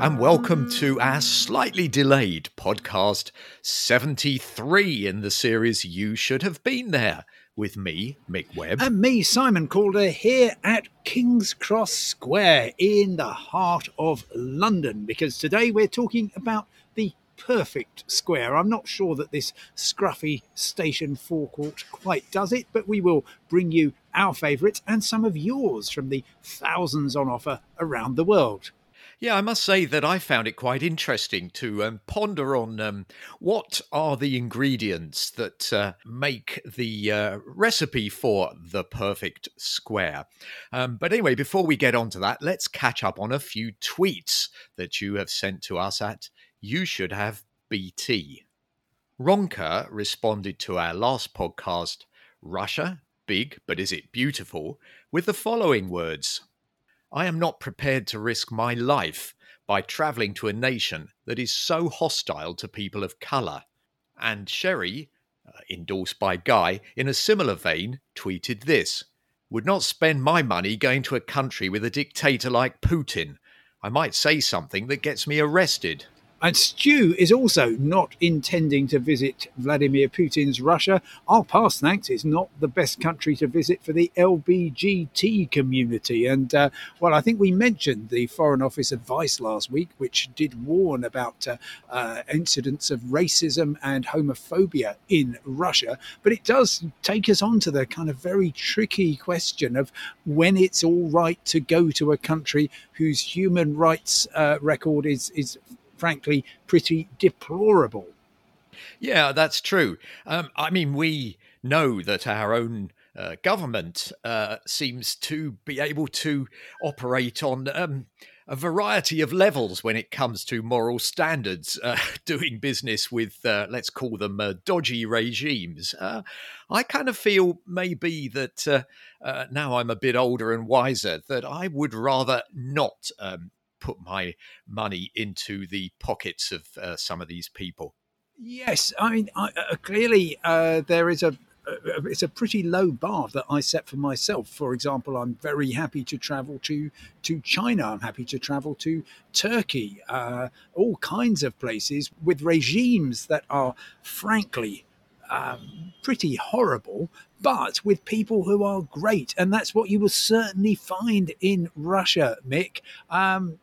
and welcome to our slightly delayed podcast 73 in the series You Should Have Been There with me, Mick Webb. And me, Simon Calder, here at King's Cross Square in the heart of London, because today we're talking about the perfect square. I'm not sure that this scruffy station forecourt quite does it, but we will bring you our favourites and some of yours from the thousands on offer around the world. Yeah, I must say that I found it quite interesting to um, ponder on um, what are the ingredients that uh, make the uh, recipe for the perfect square. Um, but anyway, before we get on to that, let's catch up on a few tweets that you have sent to us at You Should Have BT. Ronka responded to our last podcast, Russia, big, but is it beautiful, with the following words. I am not prepared to risk my life by travelling to a nation that is so hostile to people of colour. And Sherry, uh, endorsed by Guy, in a similar vein, tweeted this Would not spend my money going to a country with a dictator like Putin. I might say something that gets me arrested. And Stu is also not intending to visit Vladimir Putin's Russia. I'll pass, thanks. It's not the best country to visit for the LBGT community. And, uh, well, I think we mentioned the Foreign Office advice last week, which did warn about uh, uh, incidents of racism and homophobia in Russia. But it does take us on to the kind of very tricky question of when it's all right to go to a country whose human rights uh, record is, is frankly, pretty deplorable. Yeah, that's true. Um, I mean, we know that our own uh, government uh, seems to be able to operate on um, a variety of levels when it comes to moral standards, uh, doing business with, uh, let's call them uh, dodgy regimes. Uh, I kind of feel maybe that now I'm a bit older and wiser, that I would rather not um, put my money into the pockets of uh, some of these people. Yes, I mean, I, uh, clearly uh, there is a it's a pretty low bar that I set for myself. For example, I'm very happy to travel to to China. I'm happy to travel to Turkey, uh, all kinds of places with regimes that are frankly um, pretty horrible, but with people who are great, and that's what you will certainly find in Russia, Mick. Um,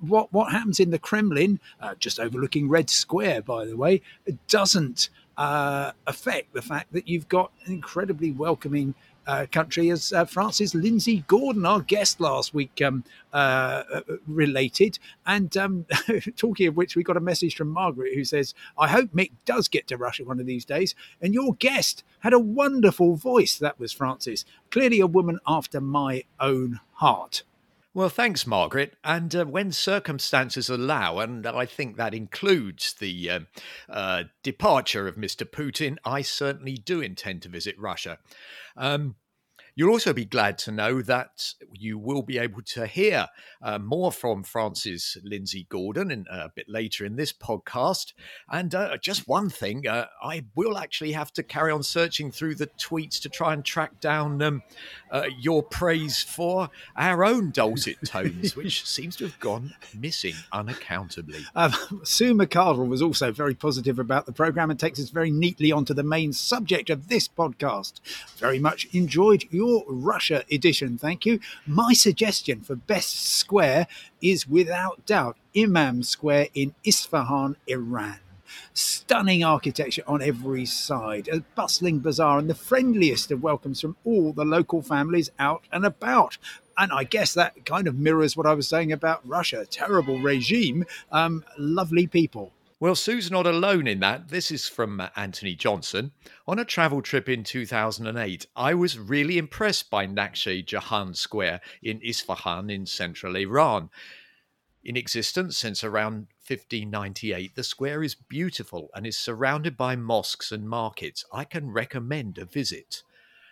what what happens in the Kremlin, uh, just overlooking Red Square, by the way, doesn't uh, affect the fact that you've got an incredibly welcoming uh, country, as uh, Frances Lindsay Gordon, our guest last week, um, uh, uh related. And um, talking of which, we got a message from Margaret who says, I hope Mick does get to Russia one of these days. And your guest had a wonderful voice. That was Frances, Clearly a woman after my own heart. Well, thanks, Margaret. And uh, when circumstances allow, and I think that includes the uh, uh, departure of Mr. Putin, I certainly do intend to visit Russia. Um, You'll also be glad to know that you will be able to hear uh, more from Frances Lindsay Gordon in, uh, a bit later in this podcast. And uh, just one thing, uh, I will actually have to carry on searching through the tweets to try and track down um, uh, your praise for our own dulcet tones, which seems to have gone missing unaccountably. Um, Sue McCardle was also very positive about the programme and takes us very neatly onto the main subject of this podcast. Very much enjoyed your Russia edition, thank you. My suggestion for best square is without doubt Imam Square in Isfahan, Iran stunning architecture on every side, a bustling bazaar, and the friendliest of welcomes from all the local families out and about. And I guess that kind of mirrors what I was saying about Russia. Terrible regime, um, lovely people. Well, Sue's not alone in that. This is from Anthony Johnson. On a travel trip in 2008, I was really impressed by Naqsh Jahan Square in Isfahan in central Iran. In existence since around 1598, the square is beautiful and is surrounded by mosques and markets. I can recommend a visit.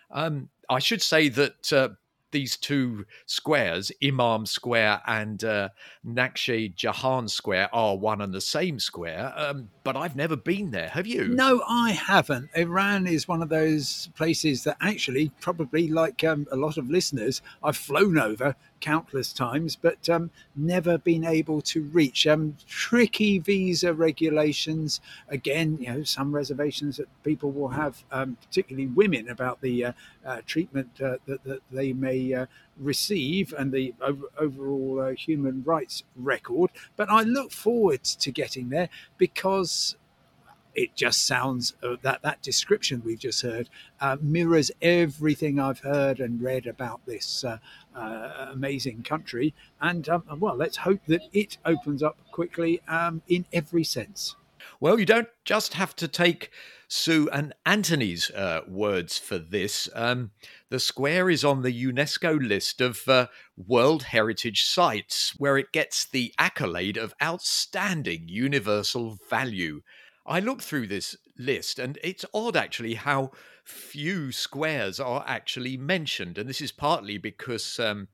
Um, I should say that uh, these two squares, Imam Square and uh, Nakshe Jahan Square, are one and the same square. Um, but I've never been there. Have you? No, I haven't. Iran is one of those places that actually, probably like um, a lot of listeners, I've flown over countless times, but um, never been able to reach. Um, tricky visa regulations. Again, you know, some reservations that people will have, um, particularly women, about the uh, uh, treatment uh, that, that, they may uh, receive and the over, overall uh, human rights record. But I look forward to getting there because it just sounds uh, that that description we've just heard uh, mirrors everything I've heard and read about this uh, uh amazing country. And um, well, let's hope that it opens up quickly um, in every sense. Well, you don't just have to take Sue and Anthony's uh, words for this. Um, the square is on the UNESCO list of uh, World Heritage Sites, where it gets the accolade of outstanding universal value. I looked through this list, and it's odd actually how few squares are actually mentioned. And this is partly because um,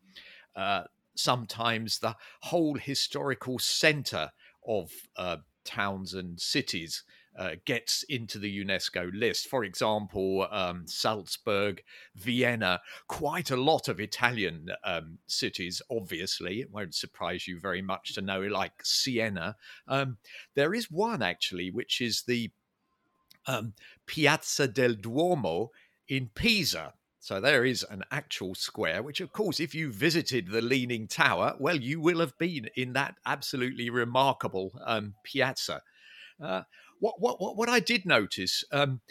uh, sometimes the whole historical centre of uh, towns and cities uh, gets into the UNESCO list. For example, um, Salzburg, Vienna, quite a lot of Italian um, cities, obviously. It won't surprise you very much to know, like Siena. Um, there is one actually, which is the um, Piazza del Duomo in Pisa. So there is an actual square, which, of course, if you visited the Leaning Tower, well, you will have been in that absolutely remarkable um, piazza. Uh, what, what, what I did notice, um,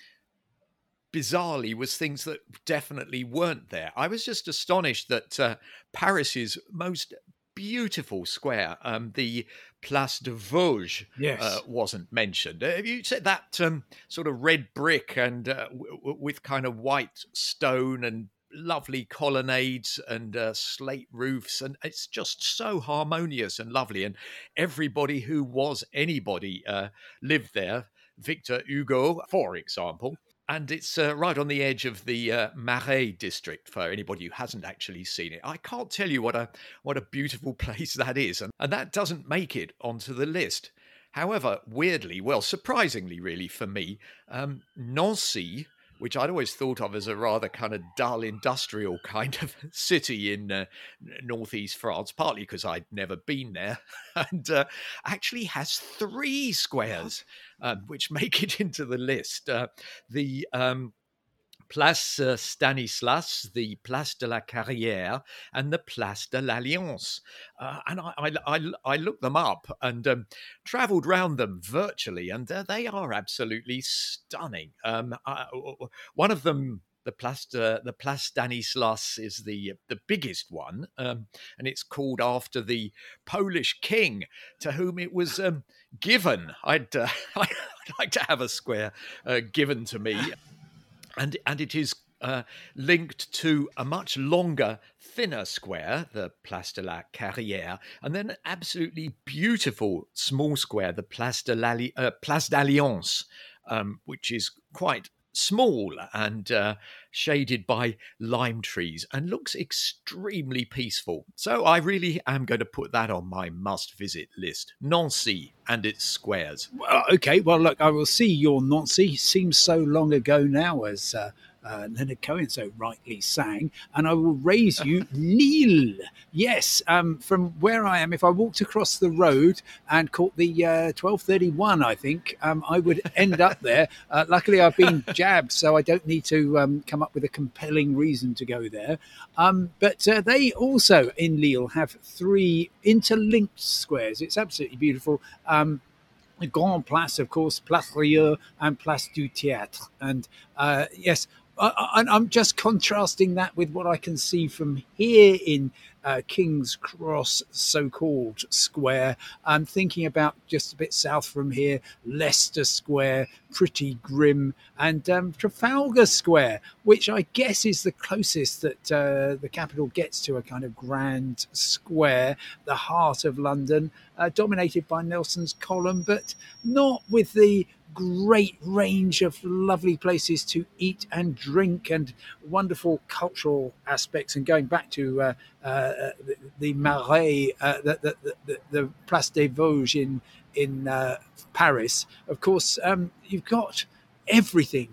bizarrely, was things that definitely weren't there. I was just astonished that uh, Paris's most beautiful square, um, the Place de Vosges, uh, yes. uh, wasn't mentioned. Uh, you said that um, sort of red brick and uh, w- w- with kind of white stone and lovely colonnades and uh, slate roofs, and it's just so harmonious and lovely. And everybody who was anybody uh, lived there. Victor Hugo, for example, and it's uh, right on the edge of the uh, Marais district for anybody who hasn't actually seen it. I can't tell you what a what a beautiful place that is, and, and that doesn't make it onto the list. However, weirdly, well, surprisingly, really for me, um, Nancy which I'd always thought of as a rather kind of dull industrial kind of city in uh, northeast France, partly because I'd never been there, and uh, actually has three squares, um, which make it into the list. Uh, the um, Place uh, Stanislas, the Place de la Carrière, and the Place de l'Alliance. Uh, and I, I, I, I, looked them up and um, travelled round them virtually, and uh, they are absolutely stunning. Um, I, one of them the Place, the Place Stanislas is the the biggest one, um, and it's called after the Polish king to whom it was um, given. I'd, uh, I'd like to have a square uh, given to me and and it is uh, linked to a much longer, thinner square, the Place de la Carrière, and then an absolutely beautiful small square, the Place de uh, d'Alliance, um, which is quite small and uh, shaded by lime trees and looks extremely peaceful. So I really am going to put that on my must visit list. Nancy and its squares. Well, okay, well, look, I will see your Nancy. Seems so long ago now as. Uh uh, Leonard Cohen so rightly sang, and I will raise you Lille. Yes, um, from where I am, if I walked across the road and caught the uh, 1231, I think um, I would end up there. Uh, luckily, I've been jabbed, so I don't need to um, come up with a compelling reason to go there. Um, but uh, they also in Lille have three interlinked squares. It's absolutely beautiful. Um, Grand Place, of course, Place Rihour and Place du Théâtre. And uh, yes, I, am just contrasting that with what I can see from here in uh, King's Cross, so called square. I'm thinking about just a bit south from here, Leicester Square, pretty grim, and um, Trafalgar Square, which I guess is the closest that uh, the capital gets to a kind of grand square, the heart of London, uh, dominated by Nelson's column, but not with the great range of lovely places to eat and drink and wonderful cultural aspects. And going back to uh, uh, the, the Marais, uh, the, the, the, Place des Vosges in, in uh, Paris, of course, um, you've got everything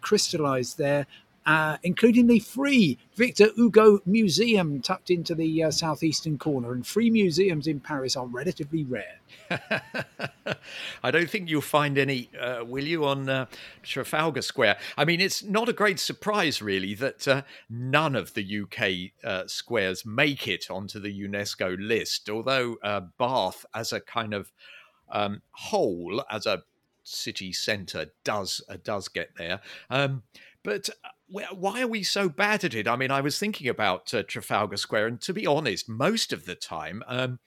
crystallized there uh, including the free Victor Hugo Museum tucked into the uh, southeastern corner. And free museums in Paris are relatively rare. I don't think you'll find any, uh, will you, on uh, Trafalgar Square? I mean, it's not a great surprise, really, that uh, none of the UK uh, squares make it onto the UNESCO list, although Bath, as a kind of um, whole, as a city centre, does does get there. Um, but why are we so bad at it? I mean, I was thinking about uh, Trafalgar Square, and to be honest, most of the time, um,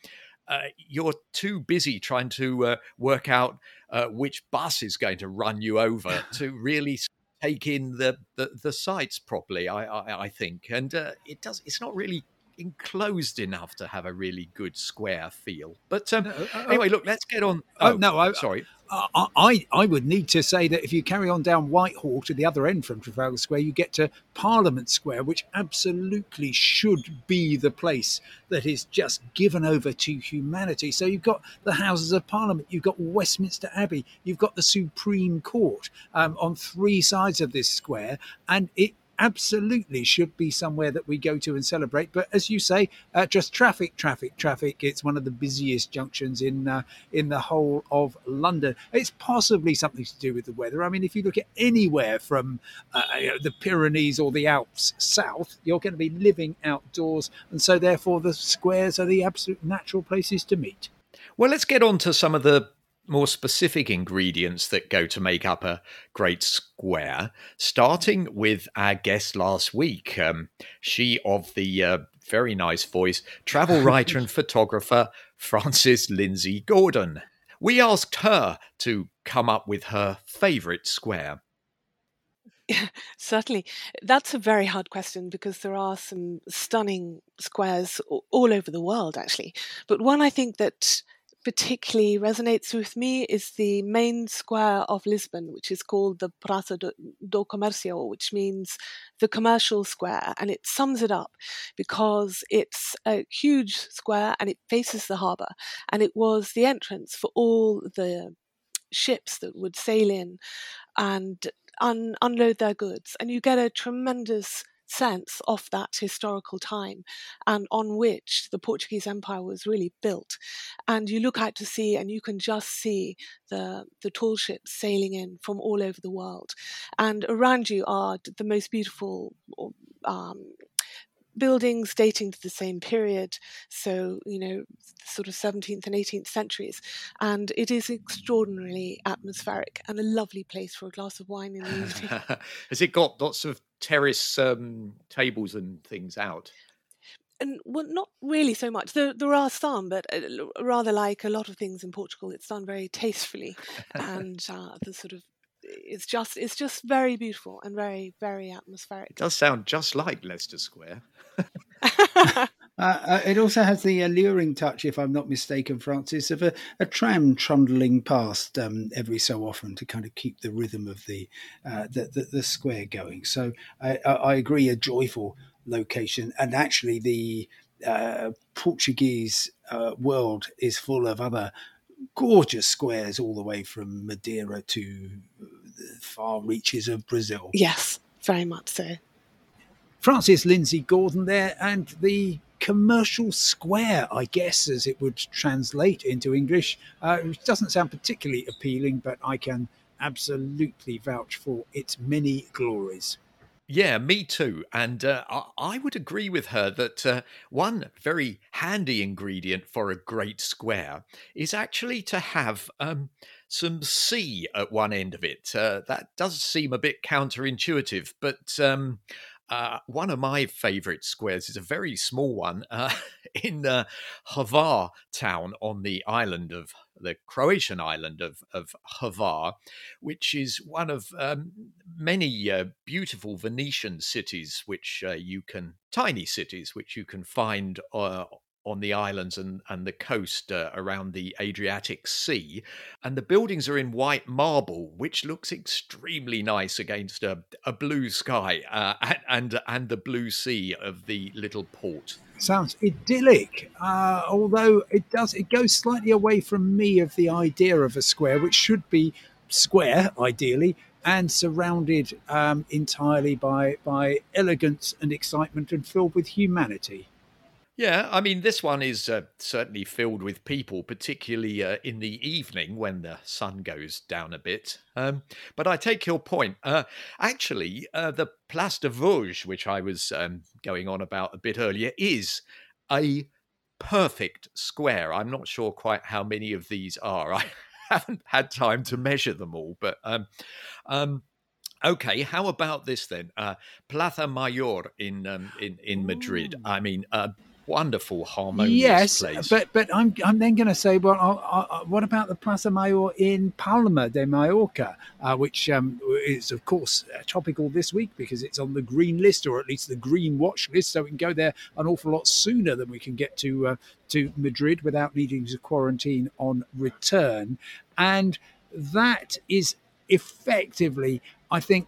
uh, you're too busy trying to uh, work out uh, which bus is going to run you over to really take in the, the, the sights properly. I, I, I think, and uh, it does. It's not really enclosed enough to have a really good square feel. But um, no, uh, anyway, look, let's get on. Oh, oh no, I, sorry. I, I would need to say that if you carry on down Whitehall to the other end from Trafalgar Square, you get to Parliament Square, which absolutely should be the place that is just given over to humanity. So you've got the Houses of Parliament, you've got Westminster Abbey, you've got the Supreme Court um, on three sides of this square, and it absolutely should be somewhere that we go to and celebrate. But as you say, uh, just traffic, traffic, traffic. It's one of the busiest junctions in uh, in the whole of London. It's possibly something to do with the weather. I mean, if you look at anywhere from uh, you know, the Pyrenees or the Alps south, you're going to be living outdoors, and so therefore the squares are the absolute natural places to meet. Well, let's get on to some of the more specific ingredients that go to make up a great square, starting with our guest last week. Um, she of the uh, very nice voice, travel writer and photographer Frances Lindsay Gordon. We asked her to come up with her favourite square. certainly. That's a very hard question because there are some stunning squares all over the world, actually. But one I think that particularly resonates with me is the main square of Lisbon, which is called the Praça do, do Comércio, which means the commercial square. And it sums it up because it's a huge square and it faces the harbour. And it was the entrance for all the ships that would sail in and un- unload their goods. And you get a tremendous sense of that historical time and on which the Portuguese Empire was really built. And you look out to sea and you can just see the, the tall ships sailing in from all over the world. And around you are the most beautiful um, buildings dating to the same period, so, you know, sort of 17th and 18th centuries. And it is extraordinarily atmospheric and a lovely place for a glass of wine in the evening. Has it got lots of terrace um, tables and things out? and well, not really so much. There, there are some, but uh, rather like a lot of things in Portugal, it's done very tastefully, and uh, the sort of it's just it's just very beautiful and very very atmospheric. It does sound just like Leicester Square. uh, uh, it also has the alluring touch, if I'm not mistaken, Frances, of a, a tram trundling past um, every so often to kind of keep the rhythm of the uh, the, the, the, square going. So I, I, agree, a joyful location, and actually the uh, Portuguese uh, world is full of other gorgeous squares all the way from Madeira to the far reaches of Brazil. Yes, very much so. Frances Lindsay Gordon there, and the commercial square, I guess, as it would translate into English, uh, which doesn't sound particularly appealing, but I can absolutely vouch for its many glories. Yeah, me too. And uh, I would agree with her that uh, one very handy ingredient for a great square is actually to have um, some sea at one end of it. Uh, that does seem a bit counterintuitive, but um, uh, one of my favorite squares is a very small one uh, in uh, Hvar town on the island of the Croatian island of, of Hvar, which is one of um, many uh, beautiful Venetian cities, which uh, you can, tiny cities, which you can find uh, on the islands and, and the coast uh, around the Adriatic Sea. And the buildings are in white marble, which looks extremely nice against a, a blue sky uh, and, and, and the blue sea of the little port sounds idyllic. Uh, although it does, it goes slightly away from me of the idea of a square, which should be square ideally and surrounded um, entirely by by elegance and excitement and filled with humanity. Yeah, I mean, this one is uh, certainly filled with people, particularly uh, in the evening when the sun goes down a bit. Um, but I take your point. Uh, actually, uh, the Place de Vosges, which I was um, going on about a bit earlier, is a perfect square. I'm not sure quite how many of these are. I haven't had time to measure them all, but. Um, um Okay, how about this then? Uh, Plaza Mayor in um, in in Madrid. Ooh. I mean, uh, wonderful, harmonious yes, place. but but I'm I'm then going to say, well, I, I, what about the Plaza Mayor in Palma de Mallorca, uh, which um, is of course topical this week because it's on the green list or at least the green watch list, so we can go there an awful lot sooner than we can get to uh, to Madrid without needing to quarantine on return, and that is effectively, I think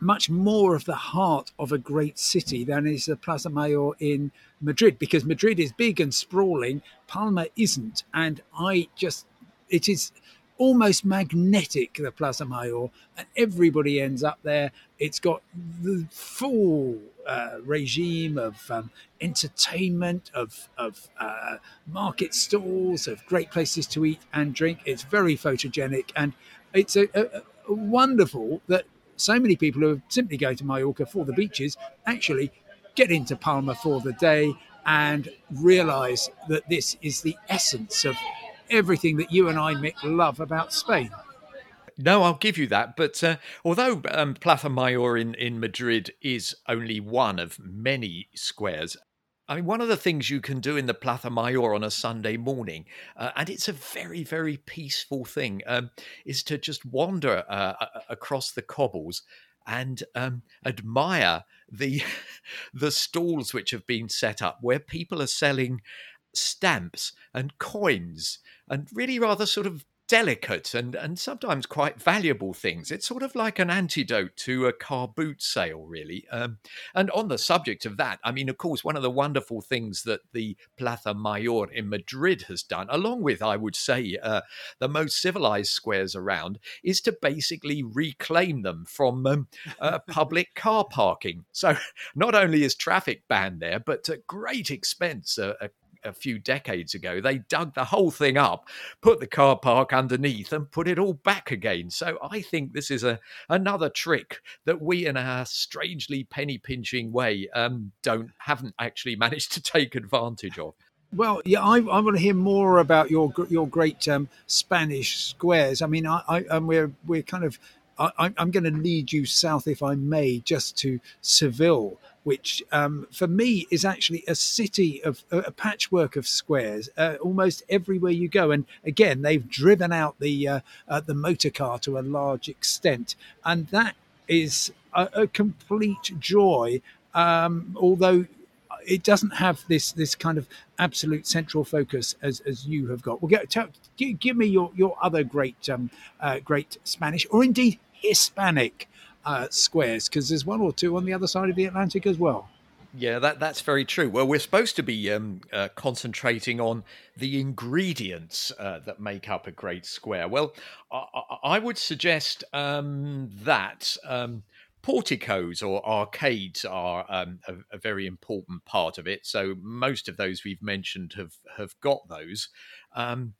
much more of the heart of a great city than is the Plaza Mayor in Madrid because Madrid is big and sprawling, Palma isn't. And I just, it is almost magnetic, the Plaza Mayor, and everybody ends up there. It's got the full uh, regime of um, entertainment, of, of uh, market stalls, of great places to eat and drink. It's very photogenic and it's a, a, a wonderful that so many people who simply going to Mallorca for the beaches actually get into Palma for the day and realize that this is the essence of everything that you and I, Mick, love about Spain. No, I'll give you that. But uh, although um, Plaza Mayor in, in Madrid is only one of many squares, I mean, one of the things you can do in the Plaza Mayor on a Sunday morning, uh, and it's a very, very peaceful thing, um, is to just wander uh, across the cobbles and um, admire the the stalls which have been set up where people are selling stamps and coins and really rather sort of delicate and, and sometimes quite valuable things. It's sort of like an antidote to a car boot sale, really. Um, and on the subject of that, I mean, of course, one of the wonderful things that the Plaza Mayor in Madrid has done, along with, I would say, uh, the most civilized squares around, is to basically reclaim them from um, uh, public car parking. So not only is traffic banned there, but at great expense, uh, a a few decades ago, they dug the whole thing up, put the car park underneath, and put it all back again. So I think this is a another trick that we, in our strangely penny pinching way, um, don't haven't actually managed to take advantage of. Well, yeah, I, I want to hear more about your your great um, Spanish squares. I mean, I, I and we're we're kind of I, am going to lead you south, if I may, just to Seville, which um, for me is actually a city of a patchwork of squares uh, almost everywhere you go. And again, they've driven out the uh, uh, the motor car to a large extent, and that is a, a complete joy. Um, although it doesn't have this this kind of absolute central focus as, as you have got. Well, get, give, me your your other great um, uh, great Spanish or indeed Hispanic uh, squares because there's one or two on the other side of the Atlantic as well. Yeah, that that's very true. Well, we're supposed to be um, uh, concentrating on the ingredients uh, that make up a great square. Well, I, I would suggest um, that um, porticos or arcades are um, a, a, very important part of it. So most of those we've mentioned have have got those, um,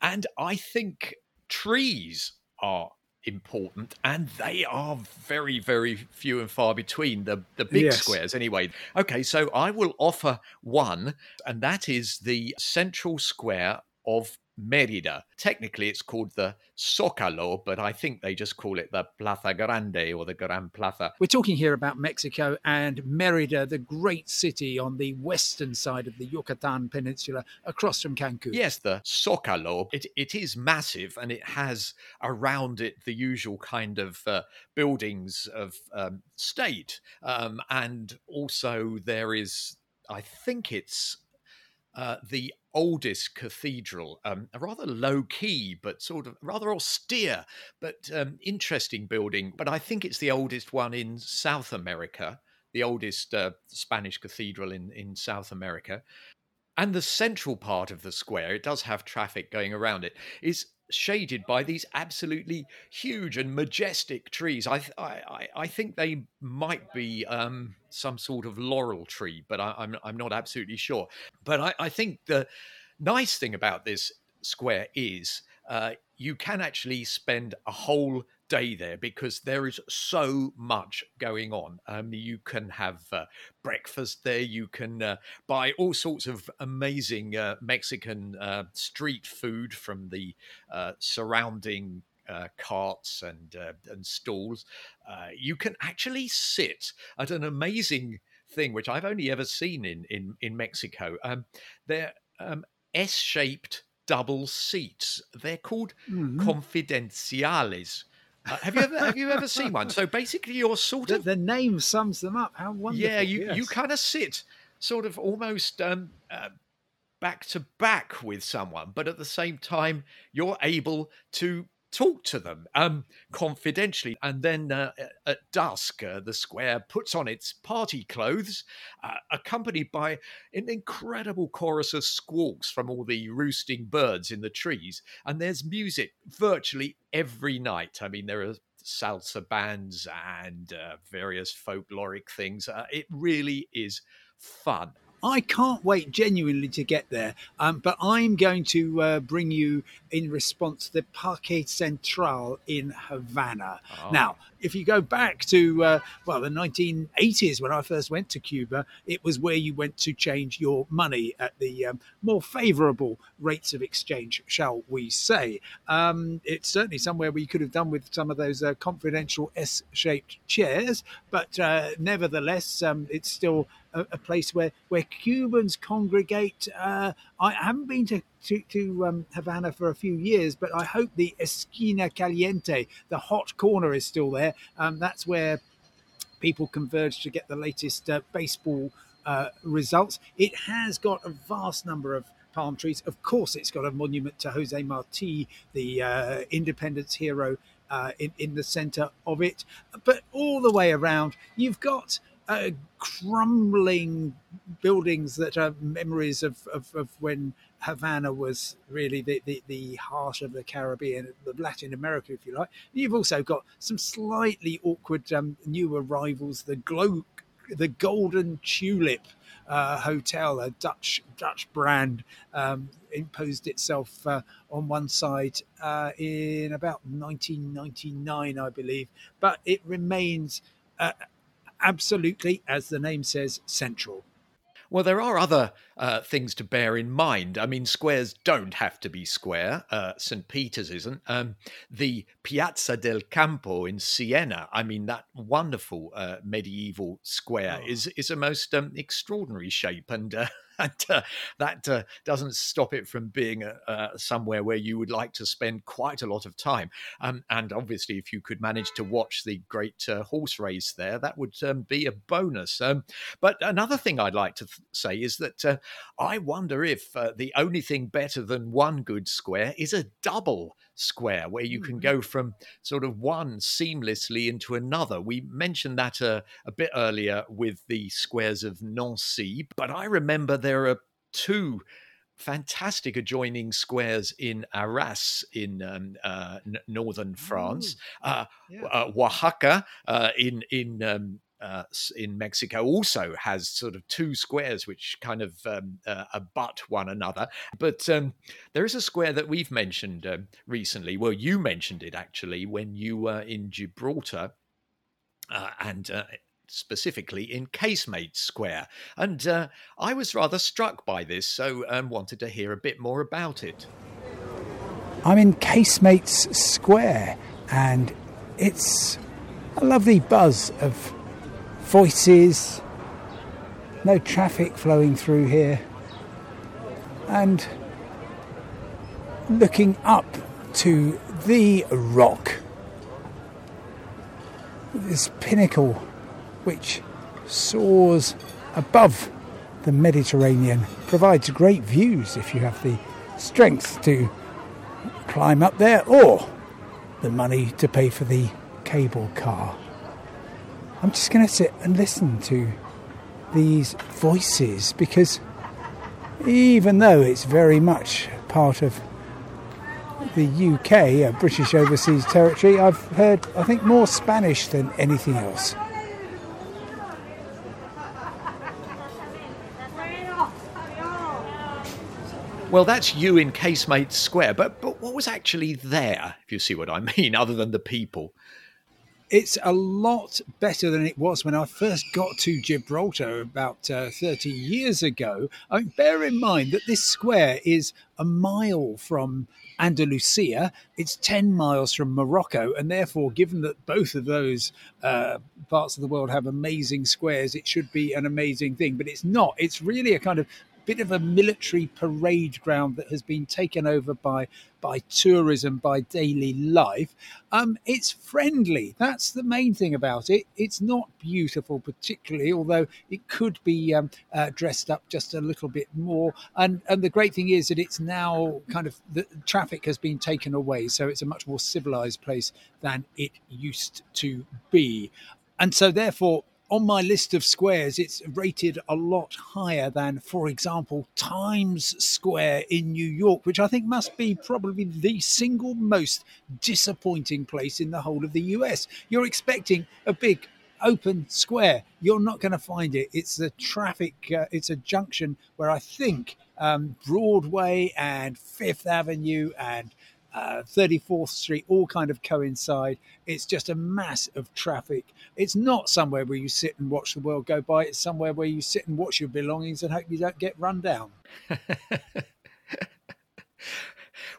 and I think trees are important, and they are very, very few and far between. The the big yes. squares, anyway. Okay, so I will offer one, and that is the central square of Merida. Technically, it's called the Zócalo, but I think they just call it the Plaza Grande or the Gran Plaza. We're talking here about Mexico and Merida, the great city on the western side of the Yucatan Peninsula, across from Cancun. Yes, the Zócalo. It, it is massive and it has around it the usual kind of uh, buildings of um, state. Um, and also, there is, I think it's uh, the oldest cathedral, um, a rather low key, but sort of rather austere, but um, interesting building. But I think it's the oldest one in South America, the oldest uh, Spanish cathedral in, in South America. And the central part of the square, it does have traffic going around it, is shaded by these absolutely huge and majestic trees. I I, I think they might be um, some sort of laurel tree, but I, am I'm, I'm not absolutely sure. But I, I think the nice thing about this square is uh, you can actually spend a whole day there because there is so much going on. Um, you can have uh, breakfast there. You can uh, buy all sorts of amazing uh, Mexican uh, street food from the uh, surrounding. Uh, carts and and stalls. you can actually sit at an amazing thing, which I've only ever seen in in in Mexico. Um, they're um, S-shaped double seats. They're called mm-hmm. confidenciales. Uh, have you ever have you ever seen one? So basically, you're sort the, of the name sums them up. How wonderful! Yeah, you yes. you kind of sit sort of almost um, uh, back to back with someone, but at the same time, you're able to talk to them um, confidentially. And then uh, at dusk, uh, the square puts on its party clothes, uh, accompanied by an incredible chorus of squawks from all the roosting birds in the trees. And there's music virtually every night. I mean, there are salsa bands and uh, various folkloric things. Uh, it really is fun. I can't wait genuinely to get there. Um, but I'm going to uh, bring you in response to the Parque Central in Havana. Oh. Now, if you go back to uh, well the 1980s when I first went to Cuba, it was where you went to change your money at the um, more favourable rates of exchange, shall we say? Um, it's certainly somewhere we could have done with some of those uh, confidential S-shaped chairs, but uh, nevertheless, um, it's still a, a, place where where Cubans congregate. Uh, I haven't been to to, to um, Havana for a few years, but I hope the Esquina Caliente, the hot corner, is still there. Um, that's where people converge to get the latest uh, baseball uh, results. It has got a vast number of palm trees. Of course, it's got a monument to Jose Marti, the uh, independence hero, uh, in, in the center of it. But all the way around, you've got uh, crumbling buildings that are memories of, of, of, when Havana was really the, the, the, heart of the Caribbean, of Latin America, if you like. You've also got some slightly awkward um, new arrivals, the glow, the Golden Tulip uh, Hotel, a Dutch Dutch brand, um, imposed itself uh, on one side uh, in about 1999, I believe, but it remains uh, absolutely, as the name says, central. Well, there are other uh, things to bear in mind. I mean, squares don't have to be square. Uh, St. Peter's isn't. Um, the Piazza del Campo in Siena, I mean, that wonderful uh, medieval square oh. is is a most um, extraordinary shape and uh, and uh, that uh, doesn't stop it from being uh, somewhere where you would like to spend quite a lot of time. Um, and obviously, if you could manage to watch the great uh, horse race there, that would um, be a bonus. Um, but another thing I'd like to th- say is that uh, I wonder if uh, the only thing better than one good square is a double square where you can mm-hmm. go from sort of one seamlessly into another. We mentioned that uh, a bit earlier with the squares of Nancy, but I remember there are two fantastic adjoining squares in Arras in um, uh, n- northern France, uh, yeah. uh, Oaxaca uh, in in um, uh, in Mexico also has sort of two squares which kind of um, uh, abut one another. But um, there is a square that we've mentioned um, recently. Well, you mentioned it actually when you were in Gibraltar. Uh, and uh, specifically in Casemate Square. And uh, I was rather struck by this, so um, wanted to hear a bit more about it. I'm in Casemates Square, and it's a lovely buzz of voices, no traffic flowing through here, and looking up to the rock, this pinnacle which soars above the Mediterranean provides great views if you have the strength to climb up there or the money to pay for the cable car. I'm just going to sit and listen to these voices because even though it's very much part of the UK, a uh, British overseas territory, I've heard, I think, more Spanish than anything else. Well, that's you in Casemate Square, but but what was actually there, if you see what I mean, other than the people? It's a lot better than it was when I first got to Gibraltar about uh, 30 years ago. I mean, bear in mind that this square is a mile from Andalusia. It's 10 miles from Morocco. And therefore, given that both of those uh, parts of the world have amazing squares, it should be an amazing thing. But it's not. It's really a kind of bit of a military parade ground that has been taken over by by tourism, by daily life. Um, it's friendly. That's the main thing about it. It's not beautiful, particularly, although it could be um, uh, dressed up just a little bit more. And and the great thing is that it's now kind of the traffic has been taken away, so it's a much more civilized place than it used to be. And so, therefore, on my list of squares, it's rated a lot higher than, for example, Times Square in New York, which I think must be probably the single most disappointing place in the whole of the US. You're expecting a big open square. You're not going to find it. It's a traffic, uh, it's a junction where I think um, Broadway and Fifth Avenue and uh, 34th Street all kind of coincide. It's just a mass of traffic. It's not somewhere where you sit and watch the world go by. It's somewhere where you sit and watch your belongings and hope you don't get run down.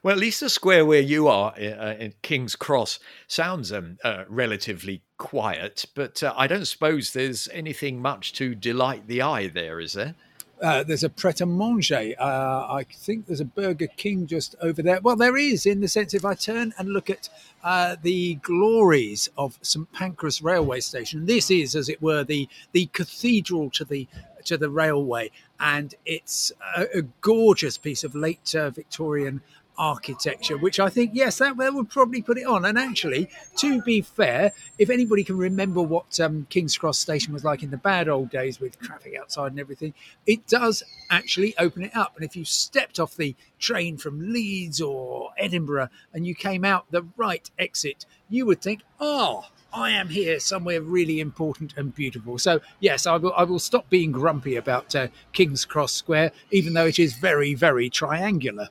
well, at least the square where you are uh, in King's Cross sounds um, uh, relatively quiet, but uh, I don't suppose there's anything much to delight the eye there, is there? Uh, there's a Pret a Manger. Uh, I think there's a Burger King just over there. Well, there is, in the sense, if I turn and look at uh, the glories of St Pancras railway station, this is, as it were, the the cathedral to the to the railway, and it's a, a gorgeous piece of late uh, Victorian architecture, which I think, yes, that, that, would probably put it on. And actually, to be fair, if anybody can remember what um, King's Cross Station was like in the bad old days with traffic outside and everything, it does actually open it up. And if you stepped off the train from Leeds or Edinburgh and you came out the right exit, you would think, oh, I am here somewhere really important and beautiful. So, yes, I will, I will stop being grumpy about uh, King's Cross Square, even though it is very, very triangular.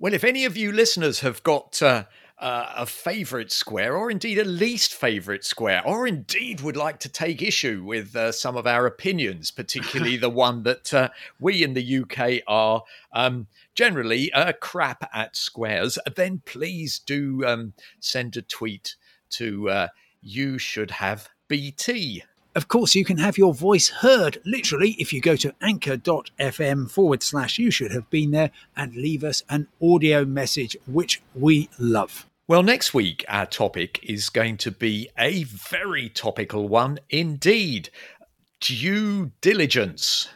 Well, if any of you listeners have got uh, uh, a favourite square, or indeed a least favourite square, or indeed would like to take issue with uh, some of our opinions, particularly the one that uh, we in the UK are um, generally uh, crap at squares, then please do um, send a tweet to uh, you should have BT. Of course, you can have your voice heard literally if you go to anchor.fm forward slash you should have been there and leave us an audio message, which we love. Well, next week, our topic is going to be a very topical one indeed due diligence.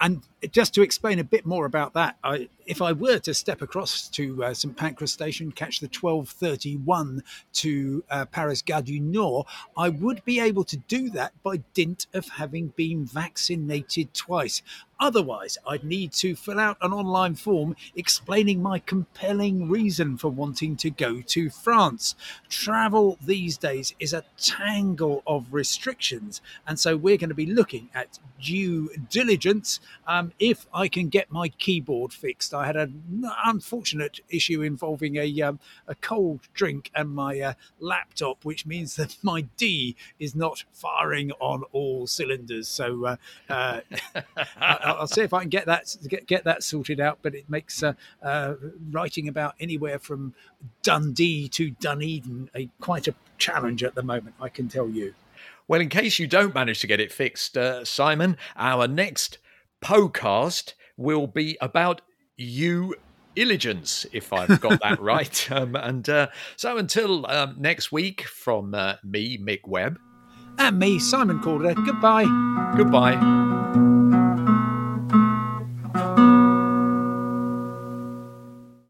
And just to explain a bit more about that, I, if I were to step across to uh, St Pancras Station, catch the 1231 to uh, Paris Gare du Nord, I would be able to do that by dint of having been vaccinated twice. Otherwise, I'd need to fill out an online form explaining my compelling reason for wanting to go to France. Travel these days is a tangle of restrictions, and so we're going to be looking at due diligence. Um, if I can get my keyboard fixed. I had an unfortunate issue involving a um, a cold drink and my uh, laptop, which means that my D is not firing on all cylinders. So uh, uh, I'll see if I can get that get, get that sorted out. But it makes uh, uh, writing about anywhere from Dundee to Dunedin a quite a challenge at the moment. I can tell you. Well, in case you don't manage to get it fixed, uh, Simon, our next podcast will be about you illigence, if I've got that right. Um, and uh, so until um, next week, from uh, me, Mick Webb. And me, Simon Calder, goodbye. Goodbye.